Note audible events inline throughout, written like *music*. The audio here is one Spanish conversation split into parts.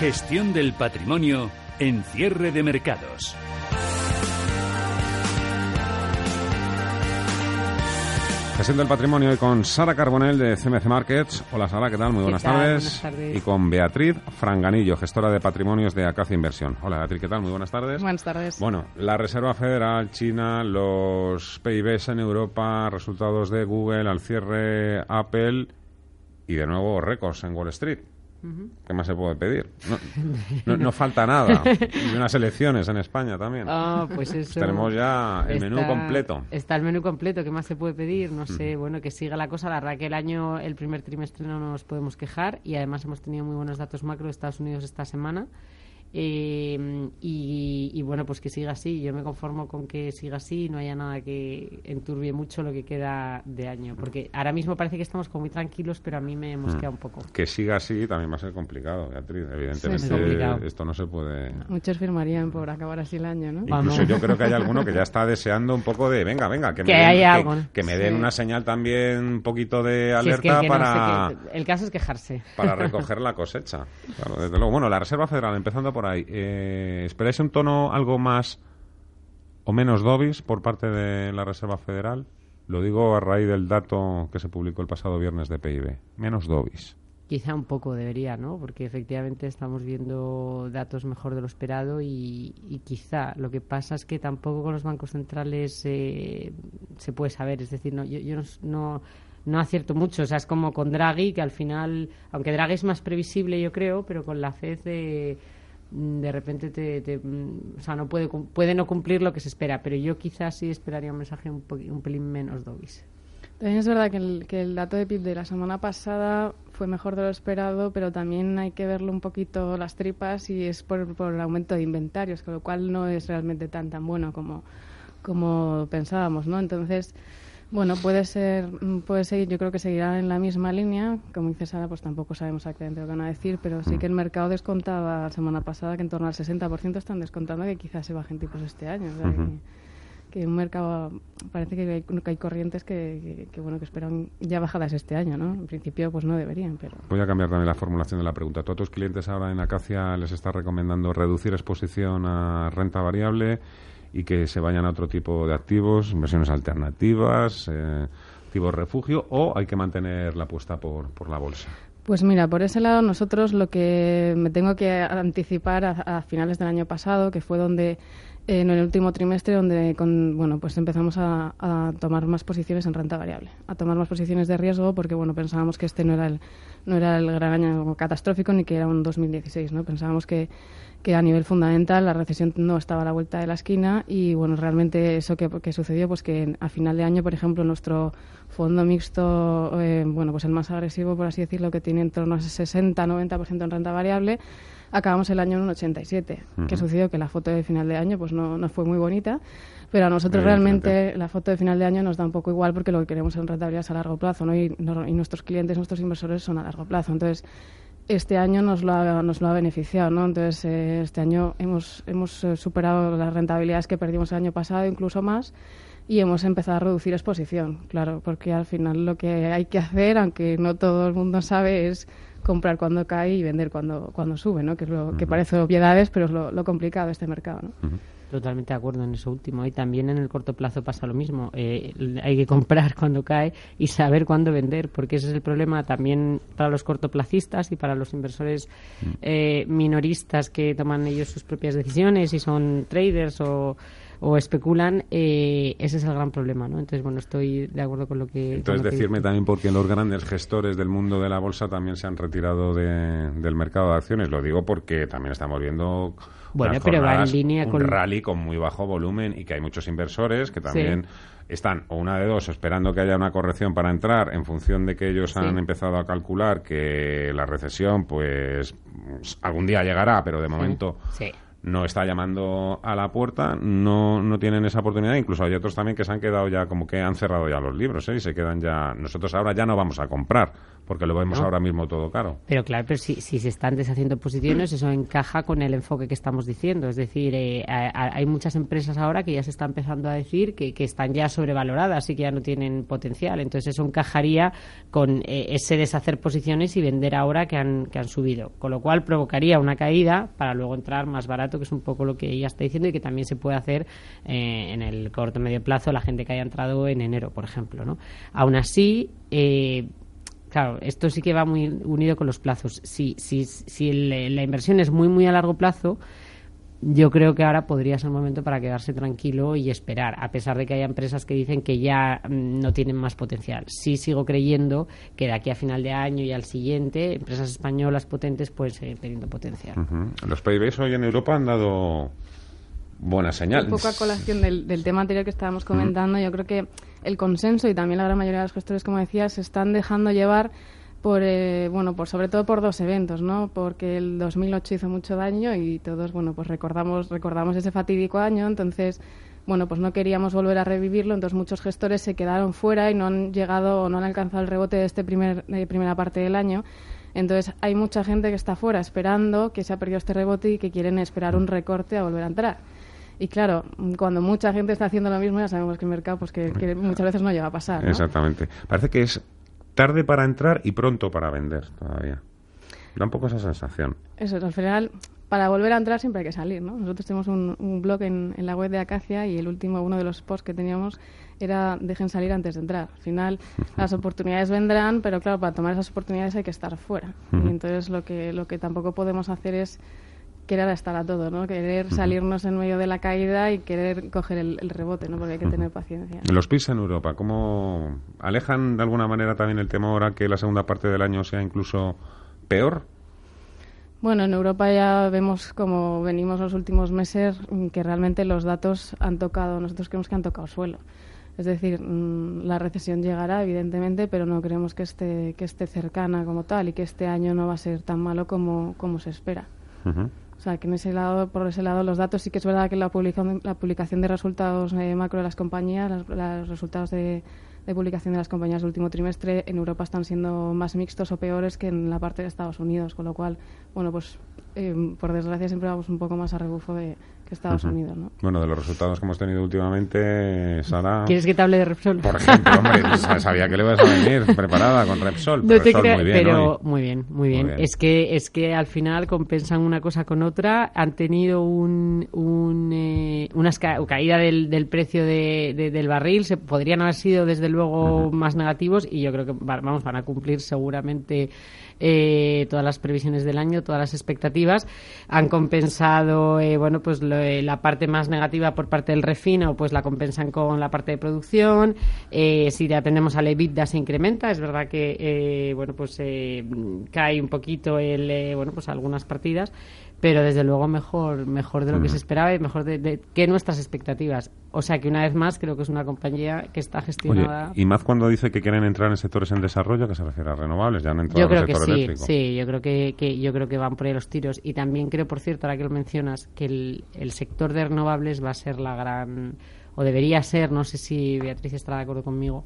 Gestión del patrimonio en cierre de mercados. Gestión del patrimonio y con Sara Carbonell de CMC Markets. Hola Sara, ¿qué tal? Muy buenas, tal? Tardes. Buenas tardes. Y con Beatriz Franganillo, gestora de patrimonios de Acacia Inversión. Hola Beatriz, ¿qué tal? Muy buenas tardes. Buenas tardes. Bueno, la Reserva Federal, China, los PIBs en Europa, resultados de Google, al cierre Apple y de nuevo récords en Wall Street. ¿Qué más se puede pedir? No, *laughs* no- no falta nada. Y unas elecciones en España también. Ah, pues eso. Tenemos ya el menú Está- completo. Está el menú completo, ¿qué más se puede pedir? No sé, bueno, que siga la cosa. La verdad que el año, el primer trimestre no nos podemos quejar y además hemos tenido muy buenos datos macro de Estados Unidos esta semana. Eh, y, y bueno, pues que siga así. Yo me conformo con que siga así y no haya nada que enturbie mucho lo que queda de año. Porque ahora mismo parece que estamos como muy tranquilos, pero a mí me mosquea un poco. Que siga así también va a ser complicado, Beatriz. Evidentemente, complicado. esto no se puede. Muchos firmarían por acabar así el año, ¿no? Vamos. Incluso yo creo que hay alguno que ya está deseando un poco de, venga, venga, que *laughs* me den, haya que- algo, ¿no? que me den Sí. una señal también un poquito de Si es que- alerta que no sé para, el caso es quejarse. para *laughs* recoger la cosecha. Claro, desde luego. Bueno, la Reserva Federal, empezando por ahí, eh, ¿esperáis un tono algo más o menos dovish por parte de la Reserva Federal? Lo digo a raíz del dato que se publicó el pasado viernes de PIB. Menos dovish. Quizá un poco debería, ¿no? Porque efectivamente estamos viendo datos mejor de lo esperado y, quizá lo que pasa es que tampoco con los bancos centrales eh, se puede saber. Es decir, no, yo, yo no, no, acierto mucho. O sea, es como con Draghi, que al final, aunque Draghi es más previsible, yo creo, pero con la FED eh, de repente te, te, mm, o sea, no puede, puede no cumplir lo que se espera. Pero yo quizás sí esperaría un mensaje un, un pelín menos dovish. También es verdad que el, que el dato de PIB de la semana pasada fue mejor de lo esperado, pero también hay que verlo un poquito las tripas y es por, por el aumento de inventarios, con lo cual no es realmente tan tan bueno como, como pensábamos, ¿no? Entonces, bueno, puede ser, mm, puede seguir, yo creo que seguirá en la misma línea. Como dice Sara, pues tampoco sabemos exactamente lo que van a decir, pero sí que el mercado descontaba la semana pasada que en torno al 60% están descontando que quizás se bajen tipos este año. o sea, que- que un mercado parece que hay, que hay corrientes que, que- que, bueno que esperan ya bajadas este año no en principio pues no deberían pero Voy a cambiar también la formulación de la pregunta. ¿Tú a tus clientes ahora en Acacia les estás recomendando reducir exposición a renta variable y que se vayan a otro tipo de activos, inversiones alternativas, eh, activos refugio, o hay que mantener la apuesta por, por la bolsa? Pues mira, por ese lado nosotros lo que me tengo que anticipar a, finales del año pasado, que fue donde en el último trimestre donde con, bueno pues empezamos a, a tomar más posiciones en renta variable, a tomar más posiciones de riesgo porque bueno pensábamos que este no era el no era el gran año catastrófico ni que era un 2016, ¿no? Pensábamos que que a nivel fundamental la recesión no estaba a la vuelta de la esquina y bueno realmente eso que, que sucedió pues que a final de año por ejemplo nuestro fondo mixto eh, bueno pues el más agresivo por así decirlo que tiene en torno a 60 90% en renta variable acabamos el año en un 87 Ujú. que sucedió que la foto de final de año pues no, no fue muy bonita pero a nosotros realmente la foto de final de año nos da un poco igual porque lo que queremos en rentabilidad es a largo plazo ¿no? y, no- y nuestros clientes nuestros inversores son a largo plazo entonces este año nos lo ha, nos lo ha beneficiado, ¿no? Entonces, eh, este año hemos, hemos eh, superado las rentabilidades que perdimos el año pasado, incluso más, y hemos empezado a reducir exposición, claro, porque al final lo que hay que hacer, aunque no todo el mundo sabe, es comprar cuando cae y vender cuando, cuando sube, ¿no? Que es lo que parece obviedades, pero es lo, lo complicado de este mercado, ¿no? Totalmente de acuerdo en eso último. Y también en el corto plazo pasa lo mismo. Eh, hay que comprar *laughs* cuando cae y saber cuándo vender, porque ese es el problema también para los cortoplacistas y para los inversores eh, minoristas que toman ellos sus propias decisiones y son traders o, o especulan. eh, ese es el gran problema, ¿no? Entonces, bueno, estoy de acuerdo con lo que. Entonces, lo decirme también por qué los grandes gestores del mundo de la bolsa también se han retirado de- del mercado de acciones. Lo digo porque también estamos viendo Bueno, pero va en línea un con- rally con muy bajo volumen y que hay muchos inversores que también están o una de dos esperando que haya una corrección para entrar en función de que ellos han empezado a calcular que la recesión pues algún día llegará, pero de momento Sí. No está llamando a la puerta, no, no tienen esa oportunidad. Incluso hay otros también que se han quedado ya, como que han cerrado ya los libros, ¿eh? Y se quedan ya. Nosotros ahora ya no vamos a comprar, porque lo vemos No. ahora mismo todo caro. Pero claro, pero si, si se están deshaciendo posiciones, eso encaja con el enfoque que estamos diciendo. Es decir, eh, hay muchas empresas ahora que ya se está empezando a decir que, que están ya sobrevaloradas y que ya no tienen potencial. Entonces eso encajaría con eh, ese deshacer posiciones y vender ahora que han, que han subido. Con lo cual provocaría una caída para luego entrar más barato, que es un poco lo que ella está diciendo y que también se puede hacer eh, en el corto medio plazo la gente que haya entrado en enero, por ejemplo. ¿no? Aún así, eh, Claro, esto sí que va muy unido con los plazos. Si, si, si la inversión es muy, muy a largo plazo, yo creo que ahora podría ser el momento para quedarse tranquilo y esperar, a pesar de que hay empresas que dicen que ya mm, no tienen más potencial. Sí sigo creyendo que de aquí a final de año y al siguiente, empresas españolas potentes pueden seguir teniendo potencial. Los PIBs hoy en Europa han dado buenas señales. Un poco a colación del, del tema anterior que estábamos comentando, yo creo que el consenso y también la gran mayoría de los gestores, como decías, se están dejando llevar por, eh, bueno, por sobre todo por dos eventos, ¿no? Porque el 2008 hizo mucho daño y todos, bueno, pues recordamos, recordamos ese fatídico año, entonces, bueno, pues no queríamos volver a revivirlo, entonces muchos gestores se quedaron fuera y no han llegado o no han alcanzado el rebote de esta primer, de primera parte del año. Entonces hay mucha gente que está fuera esperando que se ha perdido este rebote y que quieren esperar un recorte a volver a entrar. Y claro, cuando mucha gente está haciendo lo mismo, ya sabemos que el mercado pues que, que muchas veces no llega a pasar. ¿no? Exactamente. Parece que es tarde para entrar y pronto para vender todavía. Da un poco esa sensación. Eso, al final, para volver a entrar siempre hay que salir, ¿no? Nosotros tenemos un, un blog en, en la web de Acacia y el último, uno de los posts que teníamos era dejen salir antes de entrar. Al final, las oportunidades vendrán, pero claro, para tomar esas oportunidades hay que estar fuera. Y entonces lo que, lo que tampoco podemos hacer es querer estar a todo, ¿no? Querer salirnos en medio de la caída y querer coger el, el rebote, ¿no? Porque hay que tener paciencia. Los PIBs en Europa, ¿cómo alejan de alguna manera también el temor a que la segunda parte del año sea incluso peor? Bueno, en Europa ya vemos como venimos los últimos meses mm, que realmente los datos han tocado, nosotros creemos que han tocado suelo. Es decir, mm, la recesión llegará, evidentemente, pero no creemos que esté, que esté cercana como tal y que este año no va a ser tan malo como, como se espera. Ujú. O sea, que en ese lado, por ese lado, los datos. Sí que es verdad que la publicación, la publicación de resultados eh, macro de las compañías, los resultados de, de publicación de las compañías del último trimestre en Europa están siendo más mixtos o peores que en la parte de Estados Unidos, con lo cual, bueno, pues eh, por desgracia siempre vamos un poco más a rebufo de que Estados. Unidos, ¿no? Bueno, de los resultados que hemos tenido últimamente, Sara... ¿Quieres que te hable de Repsol? Por ejemplo, hombre, *laughs* sa- sabía que le ibas a venir preparada con Repsol. No Repsol muy bien pero hoy. muy bien, muy bien. bien. Es que es que al final compensan una cosa con otra. Han tenido un, un eh, una caída del, del precio de- de- del barril. Se podrían haber sido desde luego más negativos y yo creo que va- vamos van a cumplir seguramente eh, todas las previsiones del año, todas las expectativas. Han compensado, eh, bueno, pues lo- eh, la parte más negativa por parte del refino, pues la compensan con la parte de producción. Eh, si atendemos al EBITDA se incrementa. Es verdad que, eh, bueno, pues eh, cae un poquito el, bueno, pues algunas partidas, pero desde luego mejor, mejor de lo que se esperaba y mejor de, de- que nuestras expectativas. O sea que una vez más creo que es una compañía que está Oye, gestionada. y más cuando dice que quieren entrar en sectores en desarrollo, que se refiere a renovables, ya han entrado Yo en el creo que sector sí, eléctrico. sí, yo creo que, que- yo creo que van por ahí los tiros y también creo, por cierto, ahora que lo mencionas, que el, el sector de renovables va a ser la gran o debería ser, no sé si Beatriz estará de acuerdo conmigo,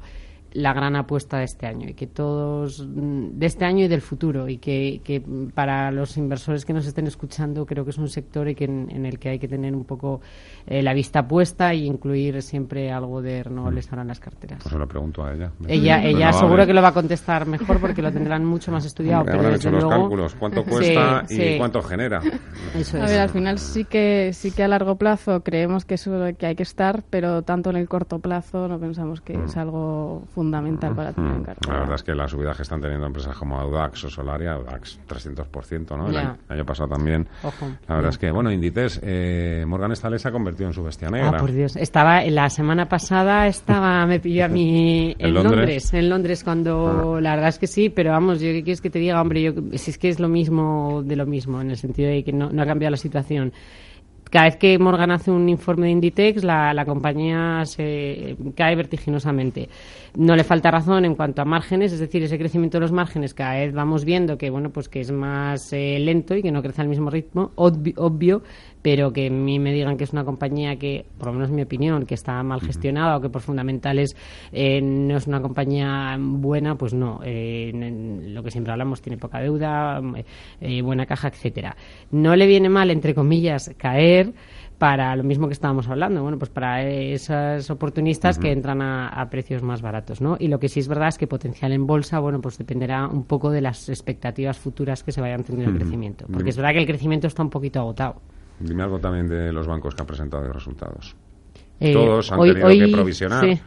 la gran apuesta de este año y que todos mm, de este año y del futuro y que, que mm, para los inversores que nos estén escuchando creo que es un sector y que en, en el que hay que tener un poco eh, la vista puesta y incluir siempre algo de renovables ahora en las carteras. Pues se lo pregunto a ella. Ella, ella seguro que lo va a contestar mejor porque lo tendrán mucho más estudiado. Pero habrán desde hecho los cálculos, cuánto *laughs* Sí, cuesta y sí. cuánto genera. Eso A es. ver, al final sí que sí que a largo plazo creemos que eso que hay que estar, pero tanto en el corto plazo no pensamos que es algo fundamental para tener en cartera. La verdad es que la subida que están teniendo empresas como Audax o Solaria, Audax 300%, ¿no? El año, el año pasado también. Ojo. La verdad es que, bueno, Inditex, eh, Morgan Stanley se ha convertido en su bestia negra. Ah, por Dios. Estaba, la semana pasada estaba, *laughs* me pilló a mí ¿En en Londres? Londres? en Londres cuando, la verdad es que sí, pero vamos, yo qué quieres que te diga, hombre, yo, si es que es lo mismo de lo mismo, en el sentido de que no, no ha cambiado la situación. Cada vez que Morgan hace un informe de Inditex, la, la compañía se cae vertiginosamente. No le falta razón en cuanto a márgenes, es decir, ese crecimiento de los márgenes cada vez vamos viendo que bueno pues que es más eh, lento y que no crece al mismo ritmo, obvi- obvio, pero que a mí me digan que es una compañía que, por lo menos en mi opinión, que está mal gestionada o que por fundamentales eh, no es una compañía buena, pues no. Eh, en- en lo que siempre hablamos, tiene poca deuda, eh, buena caja, etcétera. No le viene mal, entre comillas, caer para lo mismo que estábamos hablando, bueno, pues para esos oportunistas que entran a, a precios más baratos, ¿no? Y lo que sí es verdad es que potencial en bolsa, bueno, pues dependerá un poco de las expectativas futuras que se vayan teniendo en el crecimiento. Porque es verdad que el crecimiento está un poquito agotado. Dime algo también de los bancos que han presentado de resultados. Eh, Todos han tenido que provisionar. Sí.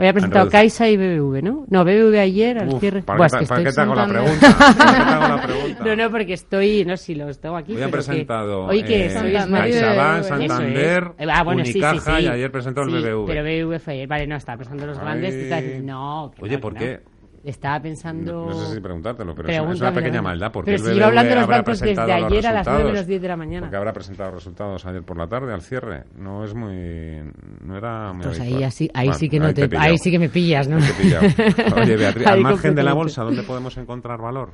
Hoy ha presentado. Caixa y BBV, ¿no? No, BBV ayer al Uf, cierre. ¿para, Buah, que para estoy te hago la *laughs* pregunta? No, no, porque estoy, no, si los tengo aquí. Hoy han pero que- presentado Hoy que eh, y CaixaBank. Santander, es. Ah, bueno, sí, sí, Unicaja sí. y ayer presentó el Sí, BBV. Pero BBV fue ayer. Vale, no, estaba pensando en los Ay. grandes. te estaba diciendo, No, que Oye, no, ¿por que qué? Estaba pensando... No, no sé si preguntártelo, pero es una- es una Pregúntamelo. pequeña maldad. Porque Pero el si llevo hablando de los bancos desde ayer a las 9 resultados. menos 10 de la mañana. Porque habrá presentado resultados ayer por la tarde al cierre. No es muy. No era muy. Pues ahí, así, ahí Bueno, sí que no ahí te, ahí sí que me pillas, ¿no? Te. *laughs* Oye, Beatriz, al margen de la bolsa, ¿dónde podemos encontrar valor?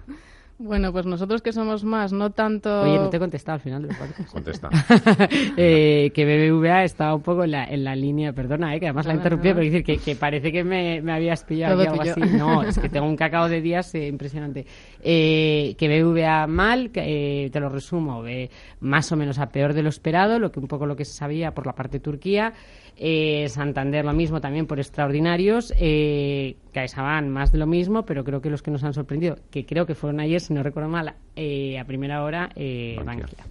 Bueno, pues nosotros que somos más, no tanto... Oye, no te he contestado al final de los bancos. Contesta. *laughs* eh, que BBVA estaba un poco en la, en la línea, perdona, eh, que además la Nada, interrumpí, nada. pero decir que, que parece que me, me habías pillado Todo aquí algo pillo. así. No, *laughs* es que tengo un cacao de días eh, impresionante. Eh, que BBVA mal, que, eh, te lo resumo, eh, más o menos a peor de lo esperado, lo que un poco lo que se sabía por la parte de Turquía. Eh, Santander lo mismo también por extraordinarios. Eh, CaixaBank más de lo mismo, pero creo que los que nos han sorprendido, que creo que fueron ayer, si no recuerdo mal, eh, a primera hora, eh, Bankia. Bankia.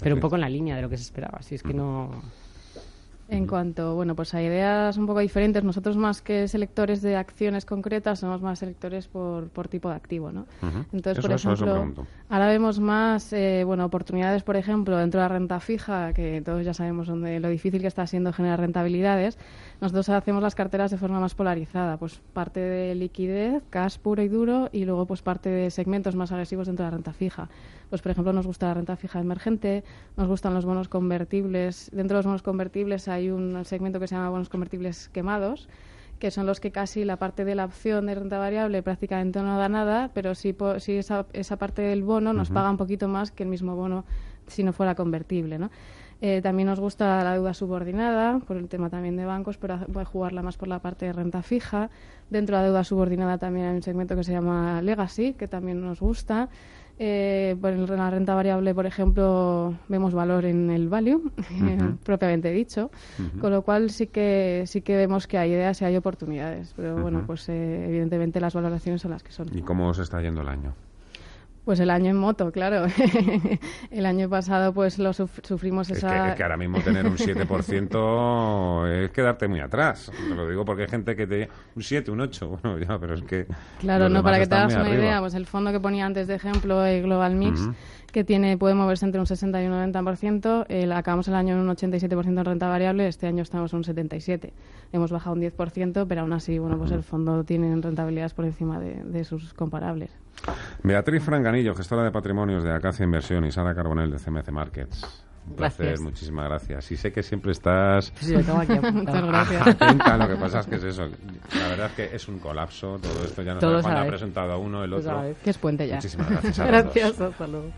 Pero un poco en la línea de lo que se esperaba, así es que no... En cuanto, bueno, pues a ideas un poco diferentes, nosotros más que selectores de acciones concretas, somos más selectores por, por tipo de activo, ¿no? Entonces, Eso, por eso, eso ejemplo, ahora vemos más, eh, bueno, oportunidades, por ejemplo, dentro de la renta fija, que todos ya sabemos dónde, lo difícil que está siendo generar rentabilidades. Nosotros hacemos las carteras de forma más polarizada, pues parte de liquidez, cash puro y duro, y luego pues parte de segmentos más agresivos dentro de la renta fija. Pues, por ejemplo, nos gusta la renta fija emergente, nos gustan los bonos convertibles. Dentro de los bonos convertibles hay un segmento que se llama bonos convertibles quemados, que son los que casi la parte de la opción de renta variable prácticamente no da nada, pero sí, po- sí esa, esa parte del bono nos paga un poquito más que el mismo bono si no fuera convertible, ¿no? Eh, también nos gusta la deuda subordinada, por el tema también de bancos, pero a jugarla más por la parte de renta fija. Dentro de la deuda subordinada también hay un segmento que se llama Legacy, que también nos gusta. Eh, por la renta variable, por ejemplo, vemos valor en el value, *laughs* propiamente dicho, con lo cual sí que sí que vemos que hay ideas y hay oportunidades, pero bueno, pues eh, evidentemente las valoraciones son las que son. ¿Y cómo os está yendo el año? Pues el año en moto, claro. *laughs* el año pasado pues lo suf- sufrimos Es esa... que, es que ahora mismo tener un 7% *laughs* es quedarte muy atrás. Te lo digo porque hay gente que te... Un 7, un 8, bueno, ya, pero es que... Claro, no, para que te hagas una arriba. idea, pues el fondo que ponía antes de ejemplo, el Global Mix, que tiene puede moverse entre un 60 y un 90%, el, acabamos el año en un 87% en renta variable, este año estamos en un 77%. Hemos bajado un 10%, pero aún así, bueno, pues el fondo tiene rentabilidades por encima de, de sus comparables. Beatriz Franganillo, gestora de patrimonios de Acacia Inversión y Sara Carbonell de CMC Markets. Un placer, Gracias. muchísimas gracias. Y sé que siempre estás Sí, lo tengo aquí Muchas gracias. atenta, lo que pasa es que es eso. La verdad es que es un colapso todo esto. Ya no Todos sabes cuándo a ha presentado a uno, el otro. Que es puente ya. Muchísimas gracias a los *laughs* dos. Gracias, hasta luego.